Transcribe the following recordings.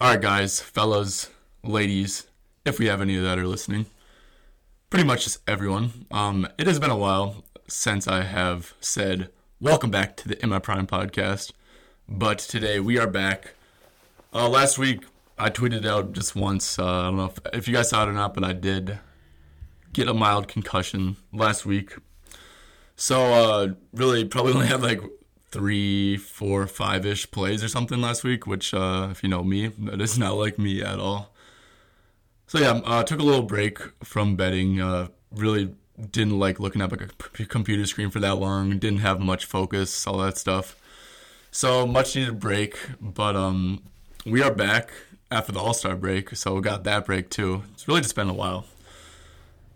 All right, guys, fellas, ladies, if we have any of that are listening, pretty much just everyone. Um, it has been a while since I have said welcome back to the My Prime podcast, but today we are back. Uh, last week I tweeted out just once. Uh, I don't know if, if you guys saw it or not, but I did get a mild concussion last week. So uh, really, probably only had like three, four, five ish plays or something last week, which, uh, if you know me, that is not like me at all. So yeah, uh, took a little break from betting. Uh, really didn't like looking at like a computer screen for that long. Didn't have much focus, all that stuff. So much needed break, but um, we are back after the All Star break, so we got that break too. It's really just been a while.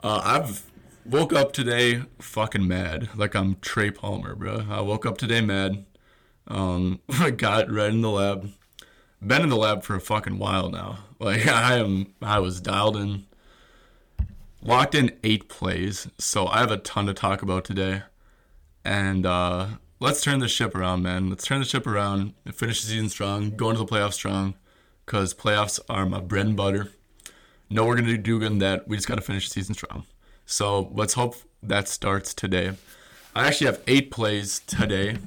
Uh, I've woke up today fucking mad. Like I'm Trey Palmer, bro. I woke up today mad. Um, I got right in the lab. Been in the lab for a fucking while now. Like I am, I was dialed in, locked in eight plays. So I have a ton to talk about today, and uh, let's turn the ship around, man. Let's turn the ship around. Finish the season strong. Go into the playoffs strong, cause playoffs are my bread and butter. No, we're gonna do good in that. We just gotta finish the season strong. So let's hope that starts today. I actually have eight plays today,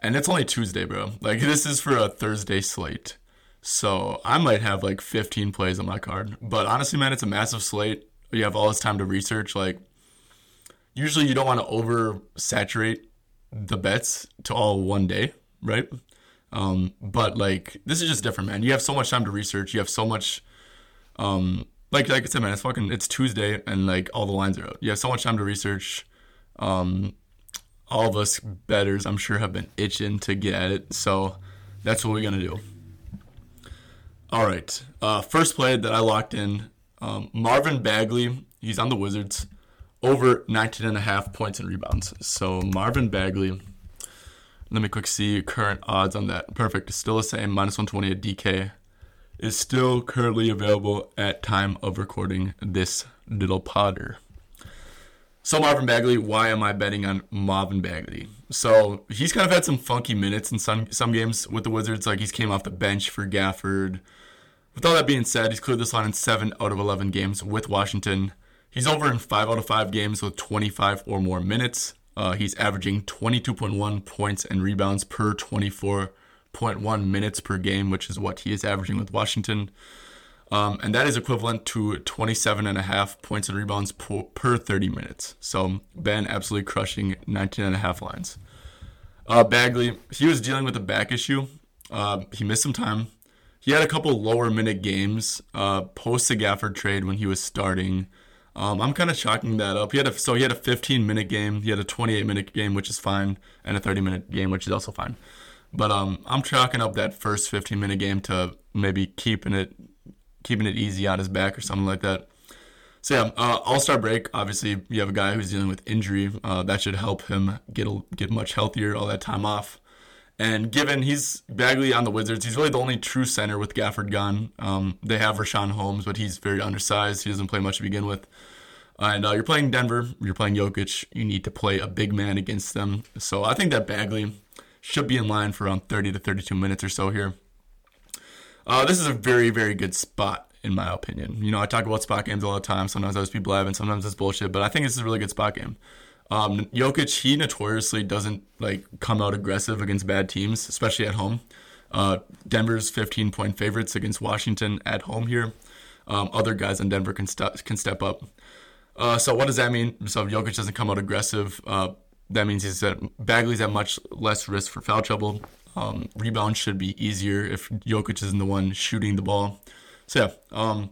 and it's only Tuesday, bro. Like this is for a Thursday slate. So I might have like 15 plays on my card. But honestly, man, it's a massive slate. You have all this time to research. Like usually you don't want to oversaturate the bets to all one day, right? Um, but like this is just different, man. You have so much time to research. You have so much um like like I said, man, it's fucking it's Tuesday and like all the lines are out. You have so much time to research. Um, all of us bettors, I'm sure, have been itching to get at it. So that's what we're gonna do. All right, uh, first play that I locked in, um, Marvin Bagley. He's on the Wizards, over 19 and a half points and rebounds. So Marvin Bagley. Let me quick see current odds on that. Perfect. Still the same, minus 120 at DK is still currently available at time of recording this little potter. So Marvin Bagley, why am I betting on Marvin Bagley? So he's kind of had some funky minutes in some some games with the Wizards. Like he's came off the bench for Gafford. With all that being said, he's cleared this line in seven out of eleven games with Washington. He's over in five out of five games with 25 or more minutes. Uh, he's averaging 22.1 points and rebounds per 24 0.1 minutes per game, which is what he is averaging with Washington. Um, and that is equivalent to 27 and a half points and rebounds per, per 30 minutes. So Ben absolutely crushing 19 and a half lines. Uh, Bagley, he was dealing with a back issue. Uh, he missed some time. He had a couple lower minute games uh, post the Gafford trade when he was starting. Um, I'm kind of chalking that up. He had a so he had a 15 minute game, he had a 28 minute game, which is fine, and a 30 minute game, which is also fine. But um, I'm chalking up that first 15 minute game to maybe keeping it keeping it easy on his back or something like that. So yeah, uh, All Star break. Obviously, you have a guy who's dealing with injury. Uh, that should help him get a, get much healthier. All that time off, and given he's Bagley on the Wizards, he's really the only true center with Gafford gone. Um, they have Richaun Holmes, but he's very undersized. He doesn't play much to begin with. And uh, you're playing Denver. You're playing Jokic. You need to play a big man against them. So I think that Bagley should be in line for around 30 to 32 minutes or so here. Uh, this is a very, very good spot, in my opinion. You know, I talk about spot games all the time. Sometimes I just be blabbing, sometimes it's bullshit, but I think this is a really good spot game. Um, Jokic, he notoriously doesn't like come out aggressive against bad teams, especially at home. Uh, Denver's 15 point favorites against Washington at home here. Um, other guys in Denver can, st- can step up. Uh, so what does that mean? So Jokic doesn't come out aggressive. Uh, that means he's at Bagley's at much less risk for foul trouble. Um, rebound should be easier if Jokic isn't the one shooting the ball. So yeah, um,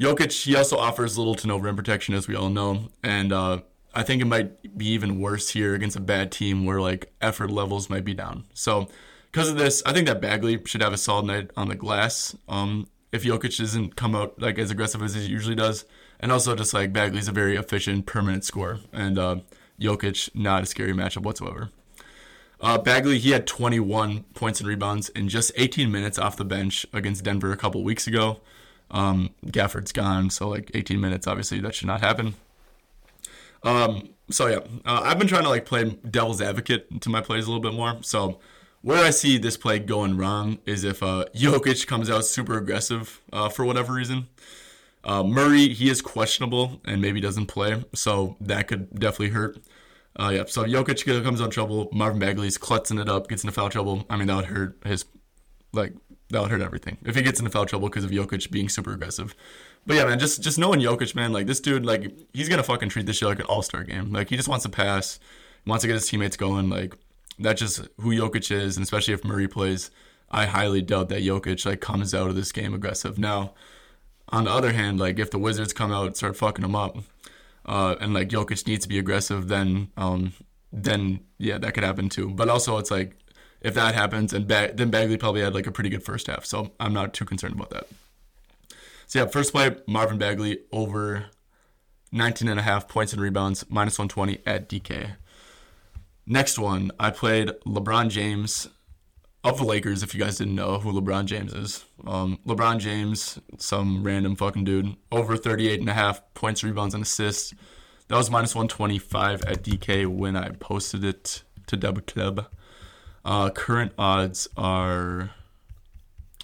Jokic he also offers little to no rim protection as we all know, and uh, I think it might be even worse here against a bad team where like effort levels might be down. So because of this, I think that Bagley should have a solid night on the glass. Um, if Jokic doesn't come out like as aggressive as he usually does, and also just like Bagley's a very efficient, permanent scorer, and uh, Jokic, not a scary matchup whatsoever. Uh, Bagley, he had 21 points and rebounds in just 18 minutes off the bench against Denver a couple weeks ago. Um, Gafford's gone, so like 18 minutes, obviously that should not happen. Um, so yeah, uh, I've been trying to like play devil's advocate to my plays a little bit more. So Where I see this play going wrong is if uh, Jokic comes out super aggressive uh, for whatever reason. Uh, Murray, he is questionable and maybe doesn't play, so that could definitely hurt. Uh, yeah, so Jokic comes on trouble. Marvin Bagley's clutching it up, gets into foul trouble. I mean, that would hurt his, like, that would hurt everything if he gets into foul trouble because of Jokic being super aggressive. But yeah, man, just just knowing Jokic, man, like this dude, like he's gonna fucking treat this shit like an all star game. Like he just wants to pass, wants to get his teammates going. Like that's just who Jokic is, and especially if Murray plays, I highly doubt that Jokic like comes out of this game aggressive. Now, on the other hand, like if the Wizards come out and start fucking them up, uh, and like Jokic needs to be aggressive, then um, then yeah, that could happen too. But also, it's like if that happens, and then Bagley probably had like a pretty good first half, so I'm not too concerned about that. So yeah, first play Marvin Bagley over 19 and a half points and rebounds, minus 120 at DK. Next one, I played LeBron James of the Lakers. If you guys didn't know who LeBron James is, um, LeBron James, some random fucking dude, over 38 and a half points, rebounds, and assists. That was minus 125 at DK when I posted it to Dub Club. Uh, current odds are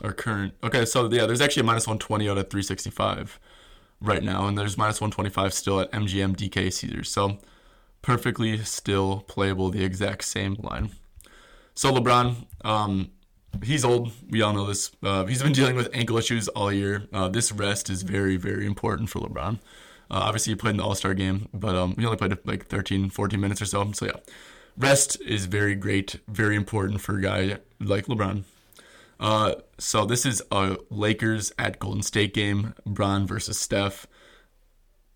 our current. Okay, so yeah, there's actually a minus 120 out at 365 right now, and there's minus 125 still at MGM DK Caesars. So perfectly still playable, the exact same line. So LeBron, um, he's old. We all know this. Uh, he's been dealing with ankle issues all year. Uh, this rest is very, very important for LeBron. Uh, obviously, he played in the All Star game, but um, he only played like 13, 14 minutes or so. So yeah, rest is very great, very important for a guy like LeBron. Uh, so this is a Lakers at Golden State game, Bron versus Steph.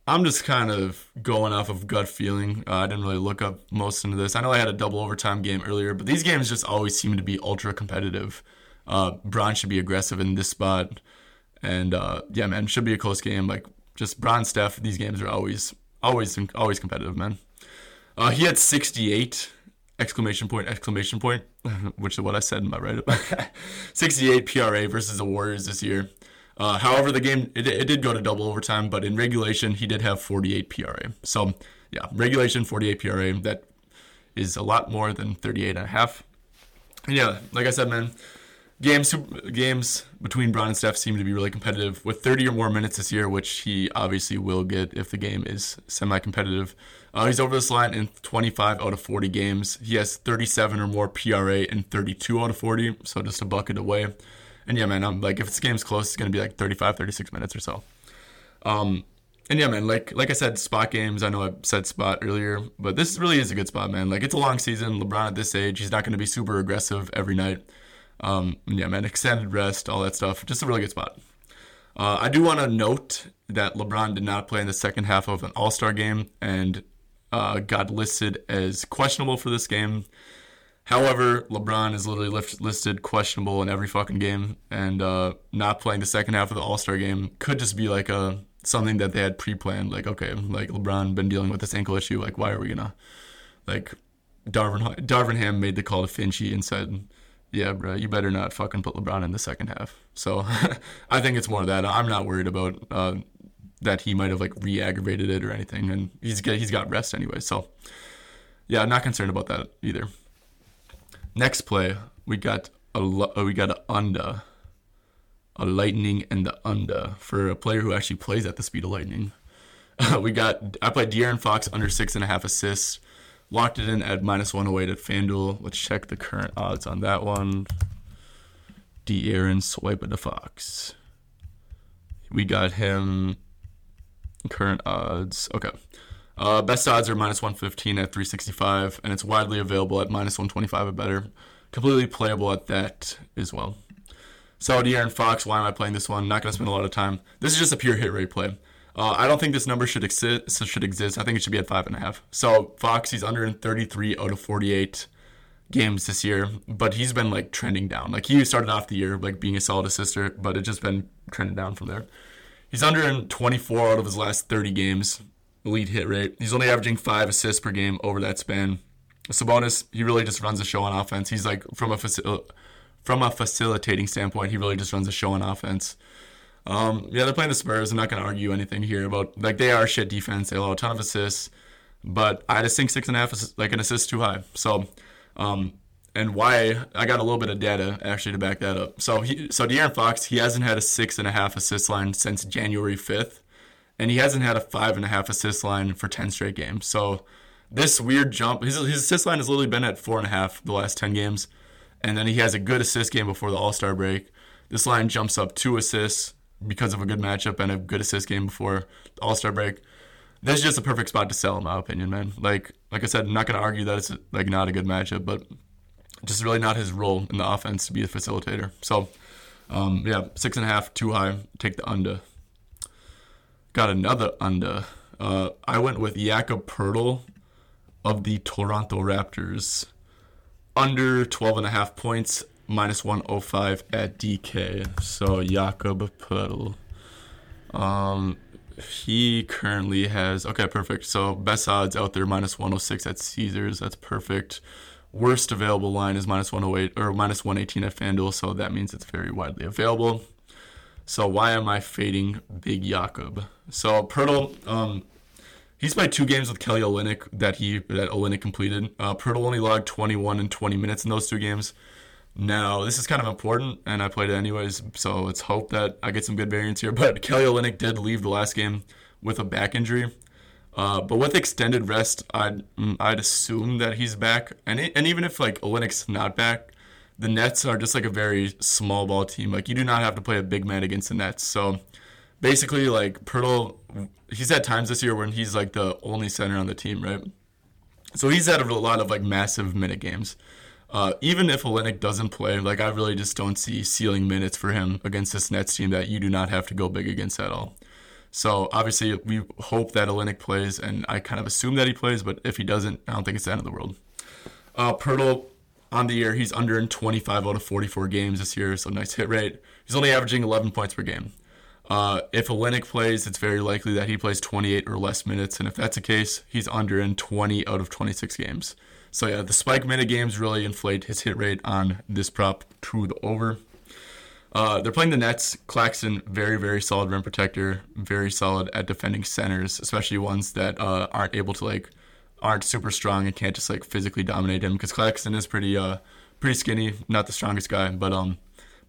I'm just kind of going off of gut feeling. Uh, I didn't really look up most into this. I know I had a double overtime game earlier, but these games just always seem to be ultra competitive. Uh, Bron should be aggressive in this spot, and uh, yeah, man, should be a close game. Like just Bron Steph, these games are always, always, always competitive, man. Uh, he had 68 exclamation point exclamation point, which is what I said in my write up. 68 PRA versus the Warriors this year. Uh, however, the game it, it did go to double overtime, but in regulation he did have 48 PRA. So yeah, regulation 48 PRA. That is a lot more than 38 and a half. And yeah, like I said, man, games games between Bron and Steph seem to be really competitive with 30 or more minutes this year, which he obviously will get if the game is semi-competitive. Uh, he's over this line in 25 out of 40 games. He has 37 or more PRA in 32 out of 40, so just a bucket away. And yeah, man, I'm like if this game's close, it's gonna be like 35, 36 minutes or so. Um, and yeah, man, like like I said, spot games. I know I said spot earlier, but this really is a good spot, man. Like it's a long season. LeBron at this age, he's not going to be super aggressive every night. Um, yeah, man, extended rest, all that stuff. Just a really good spot. Uh, I do want to note that LeBron did not play in the second half of an All Star game and uh, got listed as questionable for this game. However, LeBron is literally listed questionable in every fucking game, and uh, not playing the second half of the All Star game could just be like a something that they had pre-planned. Like, okay, like LeBron been dealing with this ankle issue. Like, why are we gonna like Darvin Darvin Ham made the call to Finchy and said yeah, bro, you better not fucking put LeBron in the second half. So I think it's more of that. I'm not worried about uh, that he might have like re-aggravated it or anything, and he's he's got rest anyway. So yeah, I'm not concerned about that either. Next play, we got a uh, we got a under, a lightning and the under for a player who actually plays at the speed of lightning. we got I played De'Aaron Fox under six and a half assists. Locked it in at minus 108 at FanDuel. Let's check the current odds on that one. De'Aaron swipe at the Fox. We got him current odds. Okay. Uh, best odds are minus 115 at 365, and it's widely available at minus 125 or better. Completely playable at that as well. So, De'Aaron Fox, why am I playing this one? Not going to spend a lot of time. This is just a pure hit rate play. Uh, I don't think this number should exist. Should exist. I think it should be at five and a half. So Fox, he's under in 33 out of 48 games this year, but he's been like trending down. Like he started off the year like being a solid assister, but it's just been trending down from there. He's under in 24 out of his last 30 games. Elite hit rate. He's only averaging five assists per game over that span. Sabonis, he really just runs the show on offense. He's like from a facil- from a facilitating standpoint, he really just runs the show on offense. Um, yeah, they're playing the Spurs. I'm not going to argue anything here about like they are shit defense. They allow a ton of assists, but I just think six and a half is like an assist too high. So, um, and why I got a little bit of data actually to back that up. So he, so De'Aaron Fox, he hasn't had a six and a half assist line since January fifth, and he hasn't had a five and a half assist line for ten straight games. So this weird jump, his his assist line has literally been at four and a half the last ten games, and then he has a good assist game before the All Star break. This line jumps up two assists because of a good matchup and a good assist game before the All Star break. This is just a perfect spot to sell, in my opinion, man. Like like I said, I'm not gonna argue that it's like not a good matchup, but just really not his role in the offense to be a facilitator. So, um, yeah, six and a half, too high. Take the under. Got another under. Uh, I went with Jakob Poeltl of the Toronto Raptors. Under 12 and a half points, minus 105 at DK. So Jakob Poeltl. Um, he currently has okay, perfect. So best odds out there minus 106 at Caesars. That's perfect. Worst available line is minus 108 or minus 118 at FanDuel, so that means it's very widely available. So why am I fading Big Jakob? So Poeltl, um, he's played two games with Kelly Olynyk that he that Olynyk completed. Uh, Poeltl only logged 21 and 20 minutes in those two games. Now this is kind of important, and I played it anyways, so let's hope that I get some good variance here. But Kelly Olynyk did leave the last game with a back injury. Uh, but with extended rest, I'd mm, I'd assume that he's back, and it, and even if like Olynyk's not back, the Nets are just like a very small ball team. Like you do not have to play a big man against the Nets. So basically, like Poeltl, he's had times this year when he's like the only center on the team, right? So he's had a lot of like massive minute games. Uh, even if Olynyk doesn't play, like I really just don't see ceiling minutes for him against this Nets team that you do not have to go big against at all. So obviously, we hope that Olynyk plays, and I kind of assume that he plays. But if he doesn't, I don't think it's the end of the world. Uh, Poeltl on the year, he's under in 25 out of 44 games this year, so nice hit rate. He's only averaging 11 points per game. Uh, if Olynyk plays, it's very likely that he plays 28 or less minutes, and if that's the case, he's under in 20 out of 26 games. So yeah, the spike minute games really inflate his hit rate on this prop to the over. Uh, they're playing the Nets. Claxton, very, very solid rim protector, very solid at defending centers, especially ones that uh, aren't able to like aren't super strong and can't just like physically dominate him. Because Claxton is pretty, uh, pretty skinny, not the strongest guy, but um,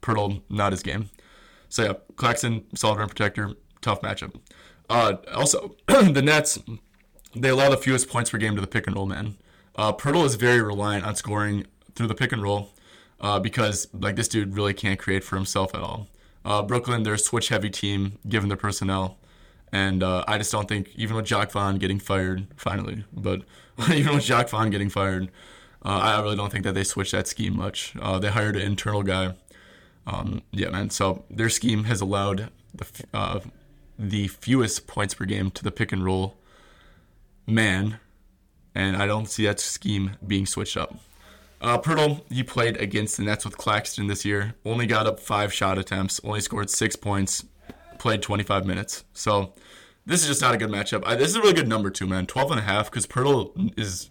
Poeltl not his game. So yeah, Claxton, solid rim protector, tough matchup. Uh, also, the Nets, they allow the fewest points per game to the pick and roll man. Uh, Poeltl is very reliant on scoring through the pick and roll uh, because like this dude really can't create for himself at all. Uh, Brooklyn, they're a switch heavy team given their personnel, and uh, I just don't think even with Jacque Vaughn getting fired finally, but even with Jacque Vaughn getting fired, uh, I really don't think that they switch that scheme much. Uh, they hired an internal guy. Um, yeah, man. So their scheme has allowed the uh, the fewest points per game to the pick and roll man, and I don't see that scheme being switched up. Uh, Poeltl, he played against the Nets with Claxton this year. Only got up five shot attempts, only scored six points, played 25 minutes. So this is just not a good matchup. I, this is a really good number, too, man. 12 and a half, because Poeltl is,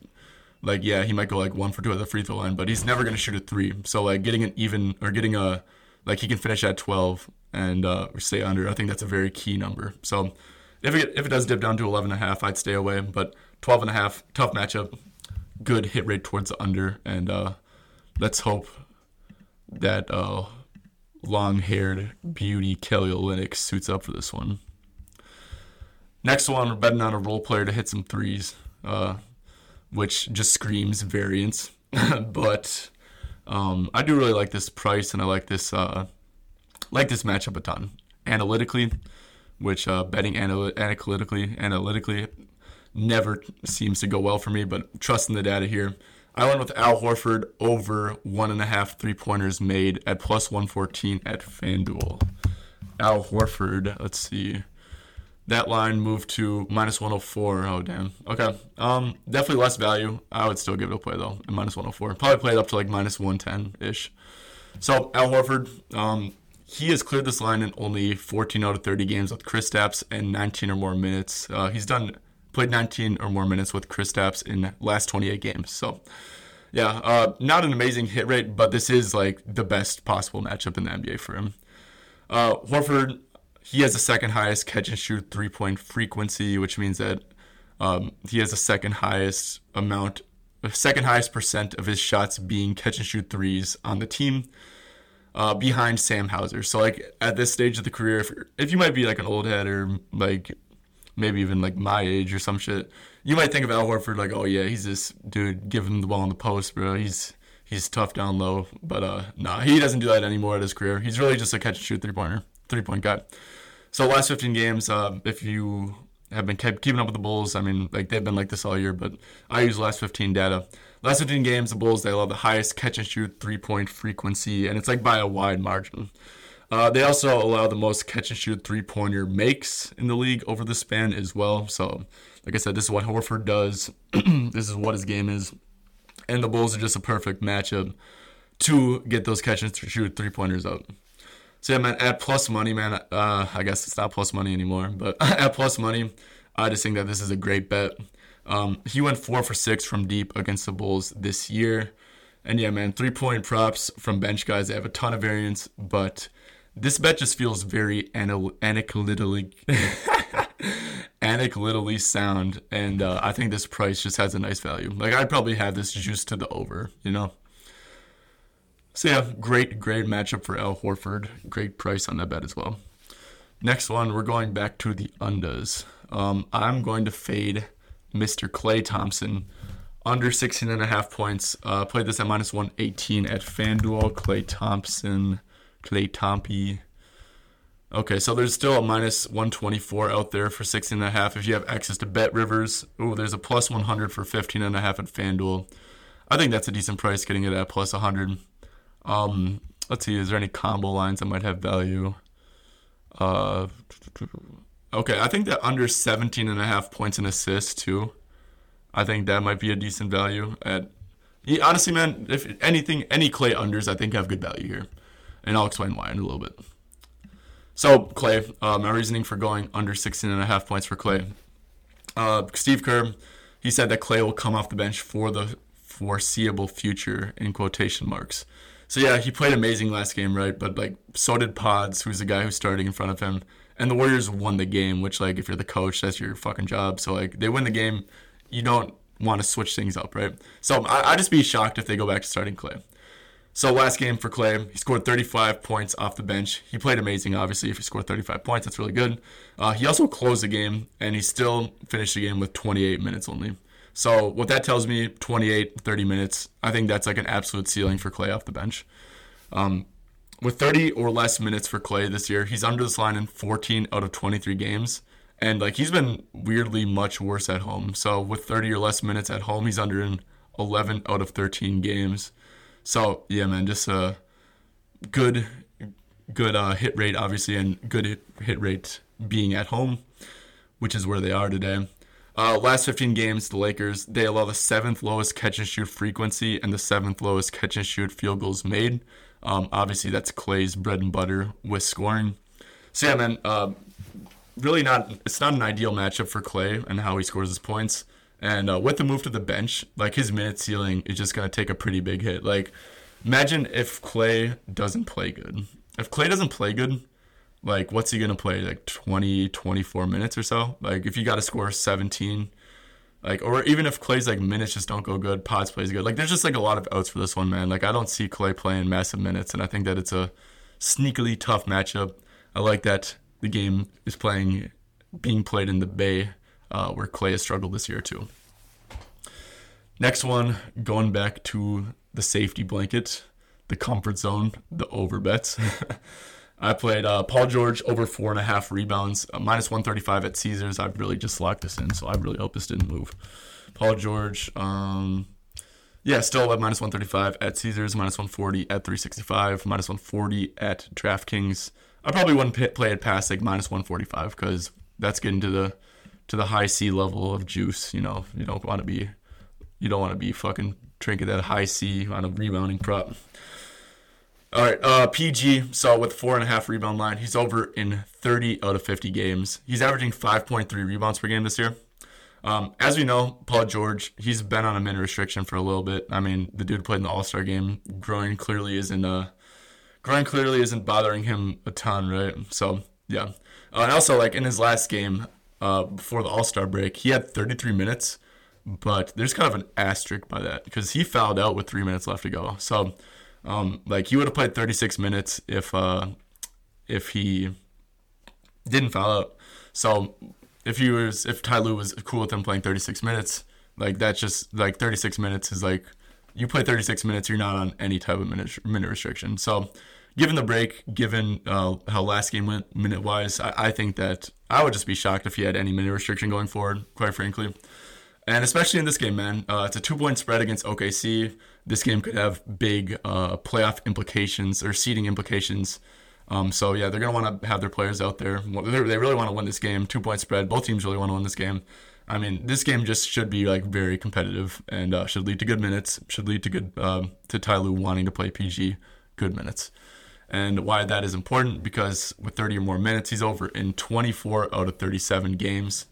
like, yeah, he might go, like, one for two at the free throw line, but he's never going to shoot a three. So, like, getting an even, or getting a, like, he can finish at 12 and uh, stay under. I think that's a very key number. So if it, if it does dip down to 11 and a half, I'd stay away. But 12 and a half, tough matchup good hit rate towards the under, and uh, let's hope that uh, long-haired beauty Kelly Olynyk suits up for this one. Next one, we're betting on a role player to hit some threes, uh, which just screams variance. but um, I do really like this price, and I like this uh, like this matchup a ton. Analytically, which uh, betting anal- analytically analytically never seems to go well for me, but trusting the data here. I went with Al Horford over one and a half three pointers made at plus 114 at FanDuel. Al Horford, let's see. That line moved to minus 104. Oh, damn. Okay. Um, definitely less value. I would still give it a play, though, at minus 104. Probably play it up to like minus 110 ish. So, Al Horford, um, he has cleared this line in only 14 out of 30 games with Kristaps and 19 or more minutes. Uh, he's done played 19 or more minutes with Chris Kristaps in last 28 games. So, yeah, uh, not an amazing hit rate, but this is like the best possible matchup in the NBA for him. Uh, Horford, he has the second highest catch and shoot three point frequency, which means that um, he has the second highest amount second highest percent of his shots being catch and shoot threes on the team, uh, behind Sam Hauser. So like at this stage of the career, if if you might be like an old head or like maybe even like my age or some shit, you might think of Al Horford like, oh yeah, he's this dude giving him the ball in the post, bro. He's he's tough down low, but uh, nah, he doesn't do that anymore at his career. He's really just a catch and shoot three pointer, three point guy. So last 15 games, uh, if you have been kept keeping up with the Bulls, I mean, like they've been like this all year, but I use last 15 data. Last 15 games, the Bulls they allow the highest catch and shoot three point frequency, and it's like by a wide margin. Uh, they also allow the most catch and shoot three pointer makes in the league over the span as well. So, like I said, this is what Horford does. this is what his game is, and the Bulls are just a perfect matchup to get those catch and shoot three pointers up. So yeah, man, at plus money, man. Uh, I guess it's not plus money anymore, but at plus money, I just think that this is a great bet. Um, he went four for six from deep against the Bulls this year, and yeah, man, three point props from bench guys. They have a ton of variance, but this bet just feels very analytically analytically sound, and uh, I think this price just has a nice value. Like I'd probably have this juice to the over, you know. So yeah, great, great matchup for Al Horford. Great price on that bet as well. Next one, we're going back to the undas. Um, I'm going to fade Mr. Klay Thompson under 16 and a half points. Uh, played this at minus 118 at FanDuel. Klay Thompson, Klay Tompy. Okay, so there's still a minus 124 out there for 16 and a half if you have access to Bet Rivers. Oh, there's a plus 100 for 15 and a half at FanDuel. I think that's a decent price getting it at plus 100. Um, let's see, is there any combo lines that might have value? Uh, okay, I think that under 17 and a half points and assists too. I think that might be a decent value at. Yeah, honestly, man, if anything, any Klay unders, I think have good value here, and I'll explain why in a little bit. So Klay, uh, my reasoning for going under 16 and a half points for Klay. Uh, Steve Kerr, he said that Klay will come off the bench for the foreseeable future in quotation marks. So yeah, he played amazing last game, right? But like, so did Pods, who's the guy who's starting in front of him. And the Warriors won the game, which like, if you're the coach, that's your fucking job. So like, they win the game, you don't want to switch things up, right? So I, would just be shocked if they go back to starting Klay. So last game for Klay, he scored 35 points off the bench. He played amazing, obviously. If he scored 35 points, that's really good. Uh, he also closed the game, and he still finished the game with 28 minutes only. So what that tells me, 28, 30 minutes, I think that's like an absolute ceiling for Klay off the bench. Um, with 30 or less minutes for Klay this year, he's under this line in 14 out of 23 games. And like he's been weirdly much worse at home. So with 30 or less minutes at home, he's under in 11 out of 13 games. So yeah, man, just a good, good uh, hit rate, obviously, and good hit, rate being at home, which is where they are today. Uh, last 15 games, the Lakers, they allow the seventh lowest catch and shoot frequency and the seventh lowest catch and shoot field goals made. Um, obviously, that's Klay's bread and butter with scoring. So, yeah, man, uh, really not, it's not an ideal matchup for Klay and how he scores his points. And uh, with the move to the bench, like his minute ceiling is just to take a pretty big hit. Like, imagine if Klay doesn't play good. If Klay doesn't play good, like what's he to play like 20 24 minutes or so like if you got to score 17 like or even if Klay's like minutes just don't go good Pods plays good like there's just like a lot of outs for this one man like I don't see Klay playing massive minutes and I think that it's a sneakily tough matchup I like that the game is playing being played in the Bay uh, where Klay has struggled this year too next one going back to the safety blanket the comfort zone the over bets I played uh, Paul George over four and a half rebounds, uh, minus 135 at Caesars. I've really just locked this in, so I really hope this didn't move. Paul George, um, yeah, still at minus 135 at Caesars, minus 140 at 365, minus 140 at DraftKings. I probably wouldn't play it past like minus 145 because that's getting to the to the Hi-C level of juice. You know, you don't want to be you don't want to be fucking drinking that Hi-C on a rebounding prop. All right, uh, PG. saw with four and a half rebound line, he's over in 30 out of 50 games. He's averaging 5.3 rebounds per game this year. Um, as we know, Paul George, he's been on a minute restriction for a little bit. I mean, the dude played in the All Star game. Growing clearly isn't uh, growing clearly isn't bothering him a ton, right? So yeah, uh, and also like in his last game uh, before the All Star break, he had 33 minutes, but there's kind of an asterisk by that because he fouled out with three minutes left to go. So, um, like he would have played 36 minutes if uh, if he didn't foul out. So if he was if Ty was cool with him playing 36 minutes, like that's just like 36 minutes is like you play 36 minutes, you're not on any type of minute, minute restriction. So given the break, given uh, how last game went minute wise, I, I, think that I would just be shocked if he had any minute restriction going forward, quite frankly. And especially in this game, man, uh, it's a two point spread against OKC. This game could have big uh, playoff implications or seeding implications. Um, so yeah, they're gonna want to have their players out there. They really want to win this game. Two point spread. Both teams really want to win this game. I mean, this game just should be like very competitive and uh, should lead to good minutes. Should lead to good uh, to Ty Lue wanting to play PG good minutes. And why that is important because with 30 or more minutes, he's over in 24 out of 37 games.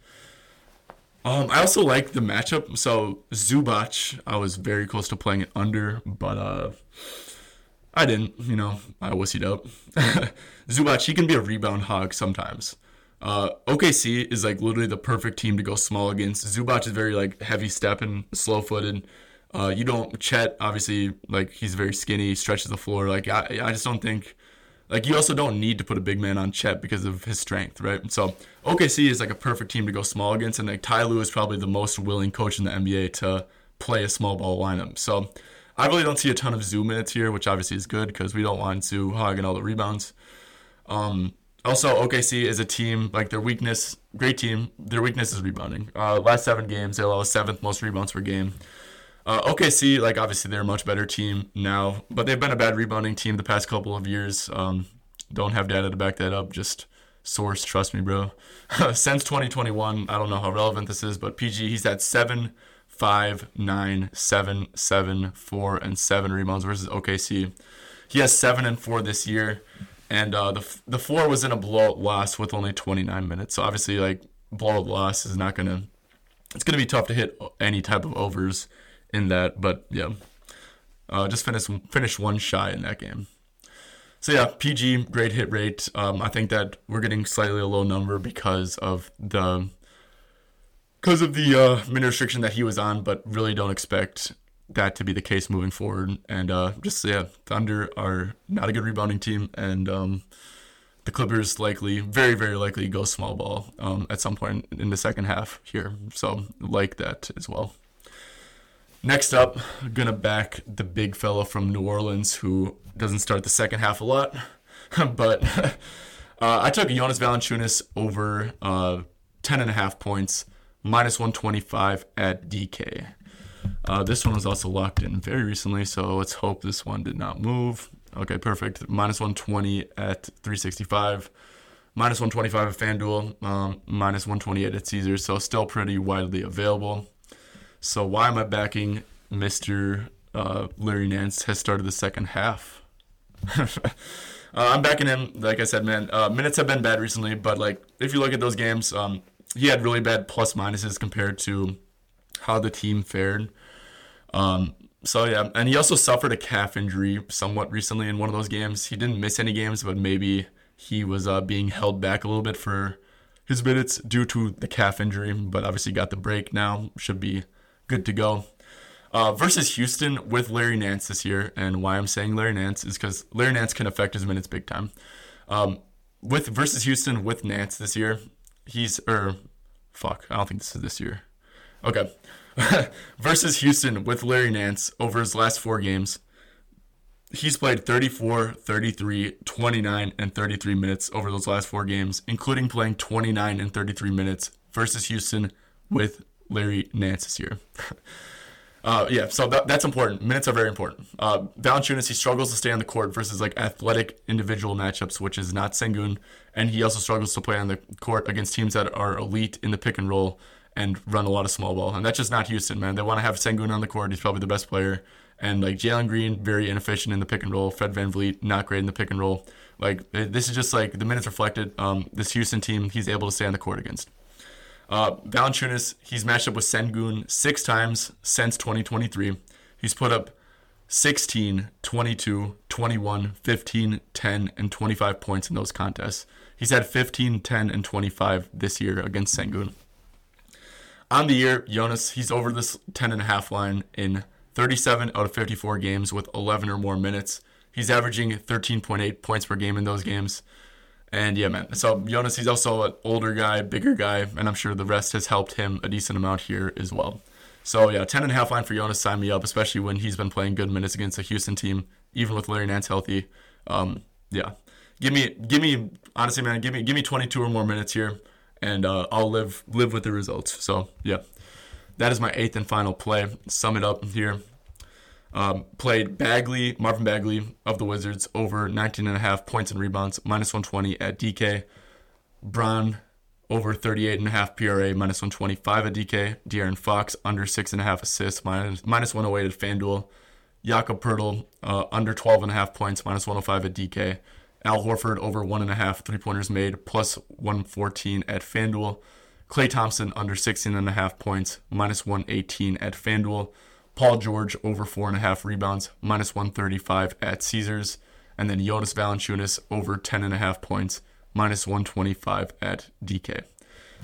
Um, I also like the matchup. So Zubac, I was very close to playing it under, but uh, I didn't. You know, I wussied out. Zubac, he can be a rebound hog sometimes. Uh, OKC is like literally the perfect team to go small against. Zubac is very like heavy stepping, slow footed. Uh, you don't Chet obviously like he's very skinny, stretches the floor. Like I, I just don't think like you also don't need to put a big man on Chet because of his strength, right? So OKC is like a perfect team to go small against, and like Ty Lue is probably the most willing coach in the NBA to play a small ball lineup. So I really don't see a ton of Zu minutes here, which obviously is good because we don't want Zu hogging all the rebounds. Um, also, OKC is a team like their weakness, great team. Their weakness is rebounding. Uh, last seven games, they allow seventh most rebounds per game. Uh, OKC, like obviously they're a much better team now, but they've been a bad rebounding team the past couple of years. Um, don't have data to back that up. Just source, trust me, bro. Since 2021, I don't know how relevant this is, but PG he's had seven, five, nine, seven, seven, four, and seven rebounds versus OKC. He has seven and four this year, and uh, the the four was in a blowout loss with only 29 minutes. So obviously, like blowout loss is not gonna. It's gonna be tough to hit any type of overs in that. But yeah, uh, just finished finished one shy in that game. So yeah, PG great hit rate. Um, I think that we're getting slightly a low number because of the because of the uh, minute restriction that he was on, but really don't expect that to be the case moving forward. And uh, just yeah, Thunder are not a good rebounding team, and um, the Clippers likely, very very likely, go small ball um, at some point in the second half here. So like that as well. Next up, I'm gonna back the big fella from New Orleans who doesn't start the second half a lot, but uh, I took Jonas Valanciunas over uh, 10 and a half points, minus 125 at DK. Uh, this one was also locked in very recently, so let's hope this one did not move. Okay, perfect. Minus 120 at 365. Minus 125 at FanDuel, um, minus 128 at Caesars, so still pretty widely available. So why am I backing Mr. Uh, Larry Nance has started the second half? uh, I'm backing him. Like I said, man, uh, minutes have been bad recently, but like if you look at those games, um, he had really bad plus minuses compared to how the team fared. Um, so yeah, and he also suffered a calf injury somewhat recently in one of those games. He didn't miss any games, but maybe he was uh, being held back a little bit for his minutes due to the calf injury. But obviously got the break now. Should be good to go. Uh, versus Houston with Larry Nance this year, and why I'm saying Larry Nance is because Larry Nance can affect his minutes big time. Um, with versus Houston with Nance this year, he's or er, fuck, I don't think this is this year. Okay, versus Houston with Larry Nance over his last four games, he's played 34, 33, 29, and 33 minutes over those last four games, including playing 29 and 33 minutes versus Houston with Larry Nance this year. uh, yeah, so that, that's important. Minutes are very important. Uh, Valanciunas, he struggles to stay on the court versus like athletic individual matchups, which is not Sengun, and he also struggles to play on the court against teams that are elite in the pick and roll and run a lot of small ball. And that's just not Houston, man. They want to have Sengun on the court. He's probably the best player. And like Jalen Green, very inefficient in the pick and roll. Fred VanVleet, not great in the pick and roll. Like this is just like the minutes reflected. Um, this Houston team, he's able to stay on the court against. Uh, Valanciunas, he's matched up with Sengun six times since 2023. He's put up 16, 22, 21, 15, 10, and 25 points in those contests. He's had 15, 10, and 25 this year against Sengun. On the year, Jonas, he's over this 10.5 line in 37 out of 54 games with 11 or more minutes. He's averaging 13.8 points per game in those games. And yeah, man. So Jonas, he's also an older guy, bigger guy, and I'm sure the rest has helped him a decent amount here as well. So yeah, 10 and a half line for Jonas, sign me up, especially when he's been playing good minutes against the Houston team, even with Larry Nance healthy. Um, yeah, give me, give me, honestly, man, give me, give me 22 or more minutes here, and uh, I'll live, live with the results. So yeah, that is my eighth and final play. Sum it up here. Um, played Bagley, Marvin Bagley of the Wizards over 19 and a half points and rebounds, minus 120 at DK. Bron over 38 and a half PRA, minus 125 at DK. De'Aaron Fox under six and a half assists, minus, minus 108 at FanDuel. Jakob Poeltl uh, under 12 and a half points, minus 105 at DK. Al Horford over one and a half three pointers made, plus 114 at FanDuel. Klay Thompson under 16 and a half points, minus 118 at FanDuel. Paul George over four and a half rebounds, minus 135 at Caesars. And then Jonas Valanciunas over 10 and a half points, minus 125 at DK.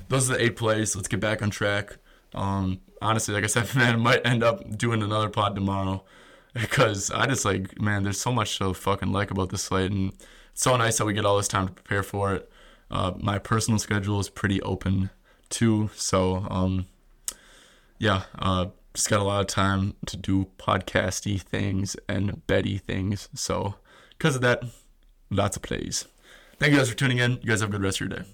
Those are the eight plays. Let's get back on track. Um, honestly, like I said, man, I might end up doing another pod tomorrow because I just like, man, there's so much to fucking like about this slate, and it's so nice that we get all this time to prepare for it. Uh, my personal schedule is pretty open too, so um, yeah, uh, just got a lot of time to do podcasty things and betty things. So, because of that, lots of plays. Thank you guys for tuning in. You guys have a good rest of your day.